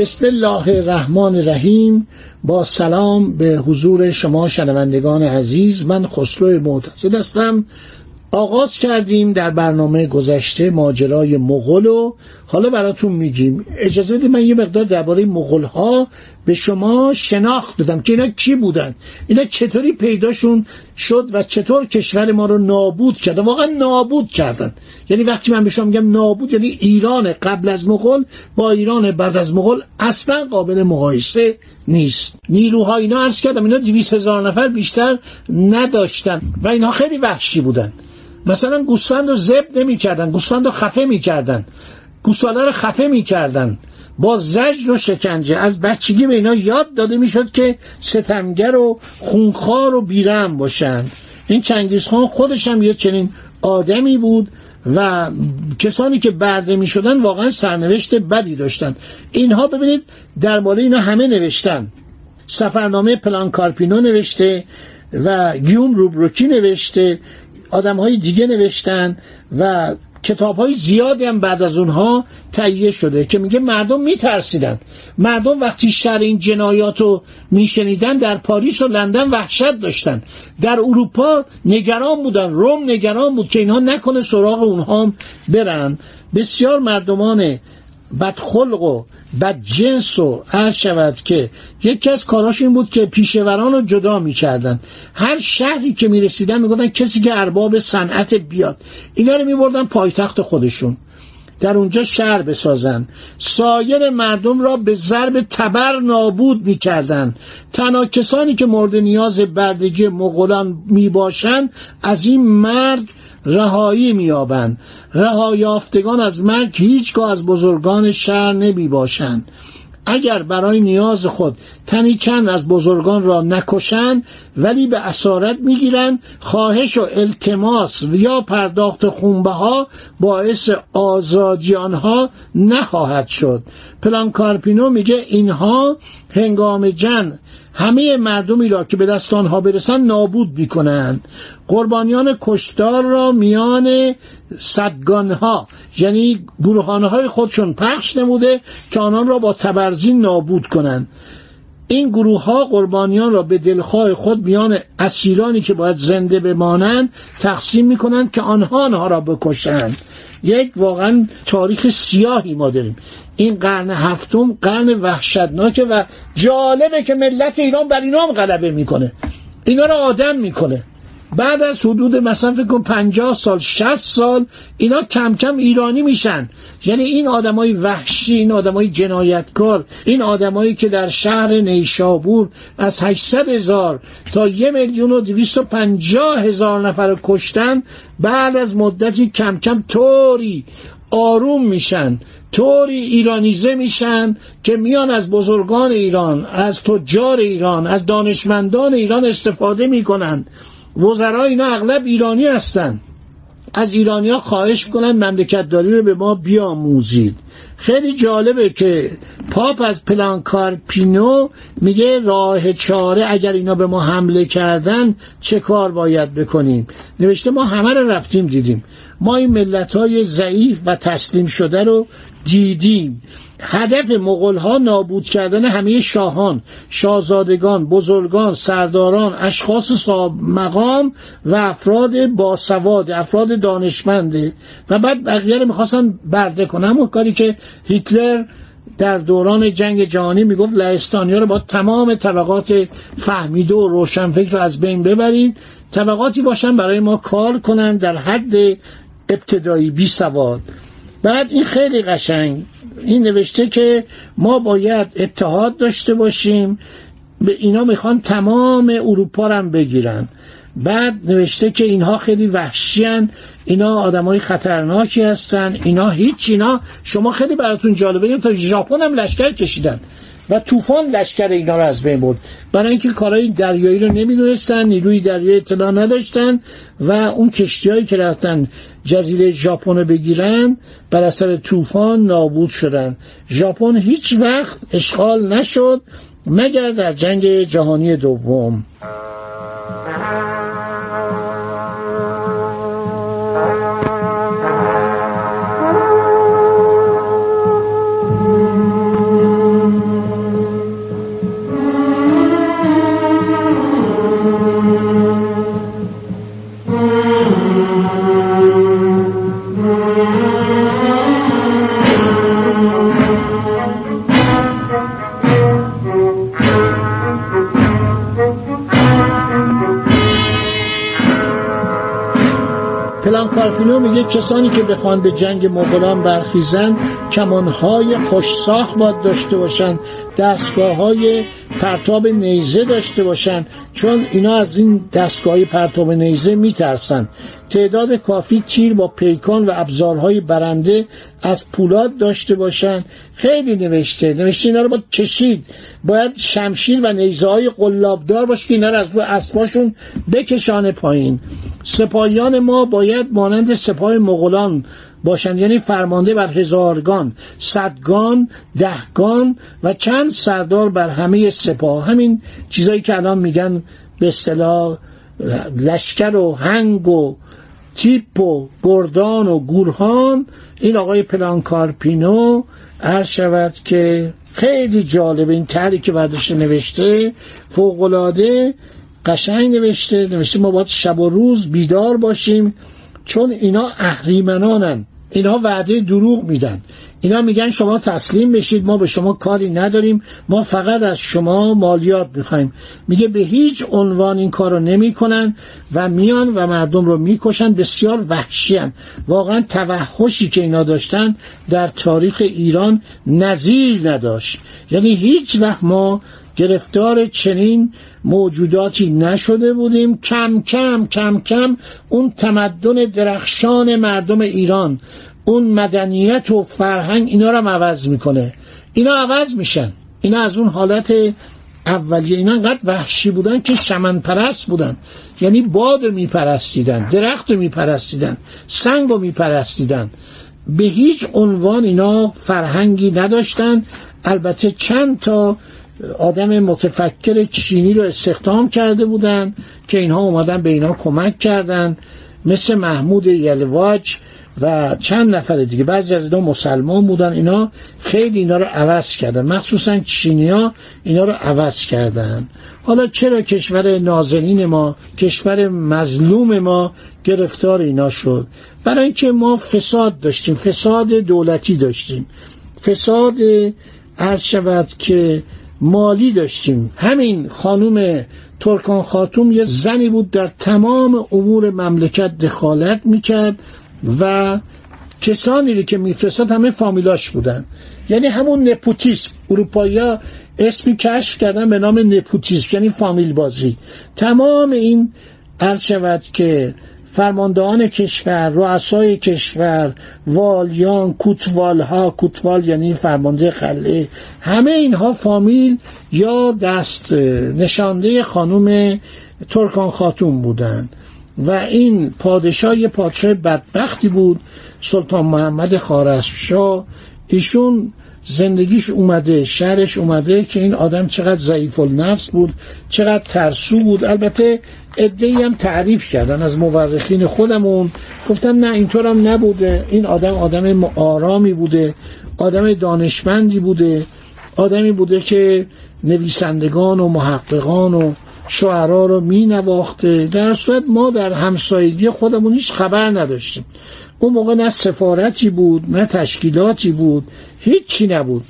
بسم الله الرحمن الرحیم. با سلام به حضور شما شنوندگان عزیز. من خسرو معتصد هستم. آغاز کردیم در برنامه گذشته ماجرای مغول و حالا براتون میگیم. اجازه بدید من یه مقدار درباره مغول ها به شما شناخت بدم که اینا کی بودن. اینا چطوری پیداشون شد و چطور کشور ما رو نابود کردن. واقعا نابود کردن. یعنی وقتی من به شما میگم نابود یعنی ایران قبل از مغول با ایران بعد از مغول اصلا قابل مقایسه نیست. نیروها اینا عرض کردم اینا 200 هزار نفر بیشتر نداشتن و اینا خیلی وحشی بودن. مثلا گوسفند رو زب نمی‌کردن گوسفند رو خفه می‌کردن گوساله رو خفه می‌کردن. با زجر و شکنجه از بچگی به اینا یاد داده می‌شد که ستمگر و خونخوار و بیرم باشند این چنگیز خان خودش هم یه چنین آدمی بود و کسانی که برده می شدن واقعا سرنوشت بدی داشتن. اینها ببینید درباره اینا همه نوشتن. سفرنامه پلان کارپینو نوشته و گیوم روبروکی نوشته. آدم های دیگه نوشتن و کتاب های زیادی هم بعد از اونها تهیه شده که میگه مردم میترسیدن. مردم وقتی شر این جنایات رو میشنیدن در پاریس و لندن وحشت داشتن. در اروپا نگران بودن. روم نگران بود که اینها نکنه سراغ اونها برن. بسیار مردمان بدخلق و بدجنس و عرض شود که یکی از کاراش این بود که پیشوران رو جدا می‌کردن. هر شهری که می‌رسیدن می‌گفتن کسی که ارباب صنعت بیاد. اینا رو میبردن پایتخت خودشون. در اونجا شهر بسازن. سایر مردم را به ضرب تبر نابود می‌کردن. تنها کسانی که مورد نیاز بردگی مغولان می‌باشند از این مرگ رهایی میابند رهایافتگان از مرگ هیچگاه از بزرگان شهر نمی باشند اگر برای نیاز خود تنی چند از بزرگان را نکشند ولی به اسارت می‌گیرند خواهش و التماس یا پرداخت خونبه ها باعث آزادی آنها نخواهد شد. پلان کارپینو میگه اینها هنگام جنگ همه مردمی را که به دست آنها برسند نابود می‌کنند. قربانیان کشتار را میان صدگانها یعنی گروهانه های خودشون پخش نموده که آنان را با تبرزین نابود کنند. این گروه ها قربانیان را به دلخواه خود میان اسیرانی که باید زنده بمانند تقسیم می‌کنند که آنها آنها را بکشند. یک واقعا تاریخ سیاهی ما داریم. این قرن هفتم قرن وحشتناکه و جالبه که ملت ایران بر اینا هم غلبه می‌کنه. اینا رو آدم می‌کنه. بعد از حدود مثلا فکر کن 50 سال 60 سال اینا کم کم ایرانی میشن. یعنی این آدمای وحشی این آدمای جنایتکار این آدمایی که در شهر نیشابور از 800 هزار تا یه میلیون و 250 هزار نفر کشتن بعد از مدتی کم کم طوری آروم میشن طوری ایرانیزه میشن که میان از بزرگان ایران از تجار ایران از دانشمندان ایران استفاده می‌کنن. وزرا اینا اغلب ایرانی هستن. از ایرانیا خواهش می‌کنن مملکت داری رو به ما بیاموزید. خیلی جالبه که پاپ از پلانکار پینو میگه راه چاره اگر اینا به ما حمله کردن چه کار باید بکنیم؟ نوشته ما همه رو رفتیم دیدیم. ما این ملت های ضعیف و تسلیم شده رو دیدیم هدف مغول ها نابود کردن همه شاهان شاهزادگان بزرگان سرداران اشخاص صاحب مقام و افراد باسواد افراد دانشمنده و بعد بقیه رو می‌خواستن برده کنن. همون کاری که هیتلر در دوران جنگ جهانی می‌گفت لهستانیا رو با تمام طبقات فهمیده و روشنفکر رو از بین ببرید. طبقاتی باشن برای ما کار کنن در حد ابتدایی بی سواد. بعد این خیلی قشنگ. این نوشته که ما باید اتحاد داشته باشیم. به اینا می‌خوان تمام اروپا رو بگیرن. بعد نوشته که اینها خیلی وحشیان اینا آدمای خطرناکی هستن. اینا هیچ اینا. شما خیلی براتون جالبه. تا ژاپن هم لشکر کشیدن. و طوفان لشکر اینا رو از بین برد. برای اینکه کارهای دریایی رو نمی‌دونستن نیروی دریایی اطلاع نداشتن و اون کشتیهایی که رفتن جزیره ژاپن رو بگیرن بر اثر طوفان نابود شدن. ژاپن هیچ وقت اشغال نشد مگر در جنگ جهانی دوم. کارپینو میگه کسانی که بخوان به جنگ مغولان برخیزن کمانهای خوشساخ باید داشته باشن دستگاه های پرتاب نیزه داشته باشن چون اینا از این دستگاه پرتاب نیزه میترسن. تعداد کافی تیر با پیکان و ابزارهای برنده از پولاد داشته باشن خیلی نوشته. نوشته اینا رو باید کشید. باید شمشیر و نیزه های قلابدار باشه که اینا رو از رو اسباشون بکشانه پایین. سپاهیان ما باید مانند سپاه مغولان باشند. یعنی فرمانده بر هزارگان صدگان دهگان و چند سردار بر همه سپاه. همین چیزایی که الان میگن به اصطلاح لشکر و هنگ و تیپ و گردان و گورهان این آقای پلانکارپینو عرض شود که خیلی جالب این تری که برداشته نوشته فوقلاده قشنگ نوشته نوشته ما باید شب و روز بیدار باشیم چون اینا اهریمنانن. اینا وعده دروغ میدن. اینا میگن شما تسلیم بشید ما به شما کاری نداریم ما فقط از شما مالیات می‌خوایم. میگه به هیچ عنوان این کارو نمی‌کنن و میان و مردم رو می‌کشن بسیار وحشیان. واقعا توحشی که اینا داشتن در تاریخ ایران نظیر نداشت. یعنی هیچ وقت ما گرفتار چنین موجوداتی نشده بودیم. کم کم کم کم اون تمدن درخشان مردم ایران اون مدنیت و فرهنگ اینا رو عوض می‌کنه. اینا عوض میشن. اینا از اون حالت اولیه. اینا انقدر وحشی بودن که شمن پرست بودن. یعنی باد میپرستیدن درخت میپرستیدن سنگ رو میپرستیدن. به هیچ عنوان اینا فرهنگی نداشتن. البته چند تا آدم متفکر چینی رو استخدام کرده بودن که اینها اومدن به اینا کمک کردن مثل محمود یلواج و چند نفر دیگه. بعضی از اینا مسلمان بودن اینا خیلی اینا رو عوض کردن. مخصوصا چینیا اینا رو عوض کردن. حالا چرا کشور نازنین ما کشور مظلوم ما گرفتار اینا شد؟ برای اینکه ما فساد داشتیم فساد دولتی داشتیم. فساد عرض شود که مالی داشتیم. همین خانوم ترکان خاتوم یه زنی بود در تمام امور مملکت دخالت می‌کرد و کسانی که میفرستاد همه فامیلاش بودن. یعنی همون نپوتیسم. اروپایی ها اسمی کشف کردن به نام نپوتیسم یعنی فامیل بازی. تمام این شود که فرماندهان کشور رؤسای کشور والیان کوتوال ها کوتوال یعنی فرمانده قلعه همه اینها فامیل یا دست نشانده خانم ترکان خاتون بودند و این پادشاه یه پادشاه بدبختی بود سلطان محمد خارزمشاه. ایشون زندگیش اومده شهرش اومده که این آدم چقدر ضعیف النفس بود چقدر ترسو بود. البته ادهی هم تعریف کردن از مورخین خودمون. گفتم نه اینطورم نبوده. این آدم آدم آرامی بوده آدم دانشمندی بوده آدمی بوده که نویسندگان و محققان و شعرا رو می نواخته در صورت ما در همسایگی خودمون هیچ خبر نداشتیم. اون موقع نه سفارتی بود نه تشکیلاتی بود هیچی نبود.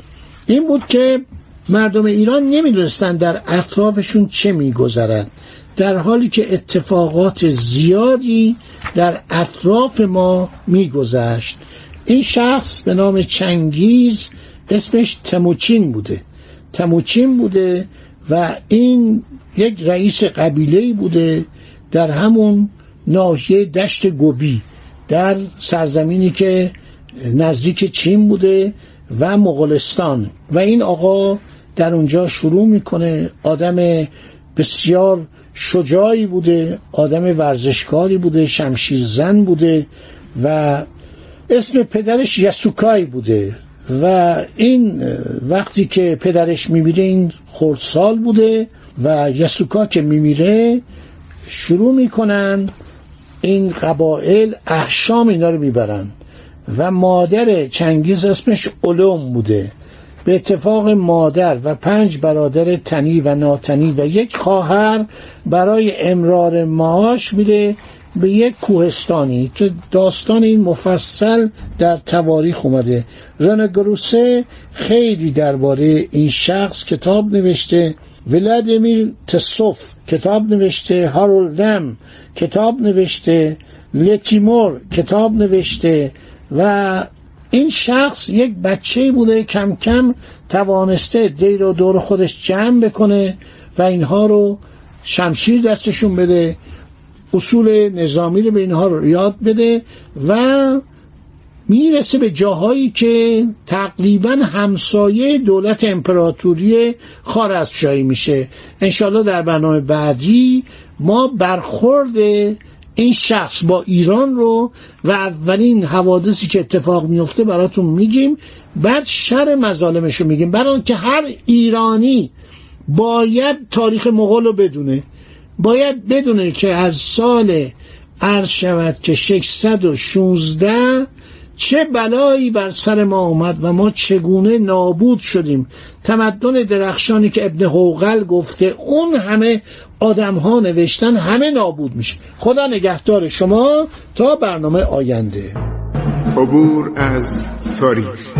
این بود که مردم ایران نمی‌دونستن در اطرافشون چه میگذرد در حالی که اتفاقات زیادی در اطراف ما میگذشت. این شخص به نام چنگیز اسمش تموچین بوده. تموچین بوده و این یک رئیس قبیله بوده در همون ناحیه دشت گوبی. در سرزمینی که نزدیک چین بوده و مغولستان. و این آقا در اونجا شروع می‌کنه. آدم بسیار شجاعی بوده آدم ورزشکاری بوده شمشیر زن بوده و اسم پدرش یسوکای بوده. و این وقتی که پدرش میمیره این خردسال بوده و یسوکا که میمیره شروع می‌کنن این قبایل احشام اینا رو می‌برن. و مادر چنگیز اسمش علوم بوده. به اتفاق مادر و پنج برادر تنی و ناتنی و یک خواهر برای امرار معاش میره به یک کوهستانی که داستان این مفصل در تواریخ اومده. رنگروسه خیلی درباره این شخص کتاب نوشته. ولادیمیر تسوف کتاب نوشته. هارولدم کتاب نوشته. لتیمور کتاب نوشته. و این شخص یک بچه بوده کم کم توانسته دیر و دور خودش جمع بکنه و اینها رو شمشیر دستشون بده. اصول نظامی رو به اینها رو یاد بده و می‌رسه به جاهایی که تقریبا همسایه دولت امپراتوری خارزمشاهی میشه. انشالله در برنامه بعدی ما برخورد این شخص با ایران رو و اولین حوادثی که اتفاق میفته براتون میگیم. بعد شر مظالمش رو میگیم. برای که هر ایرانی باید تاریخ مغول رو بدونه. باید بدونه که از سال عرض شود که 616 چه بلایی بر سر ما اومد و ما چگونه نابود شدیم. تمدن درخشانی که ابن حوقل گفته اون همه آدم ها نوشتن همه نابود میشه. خدا نگهدار شما تا برنامه آینده. عبور از تاریخ.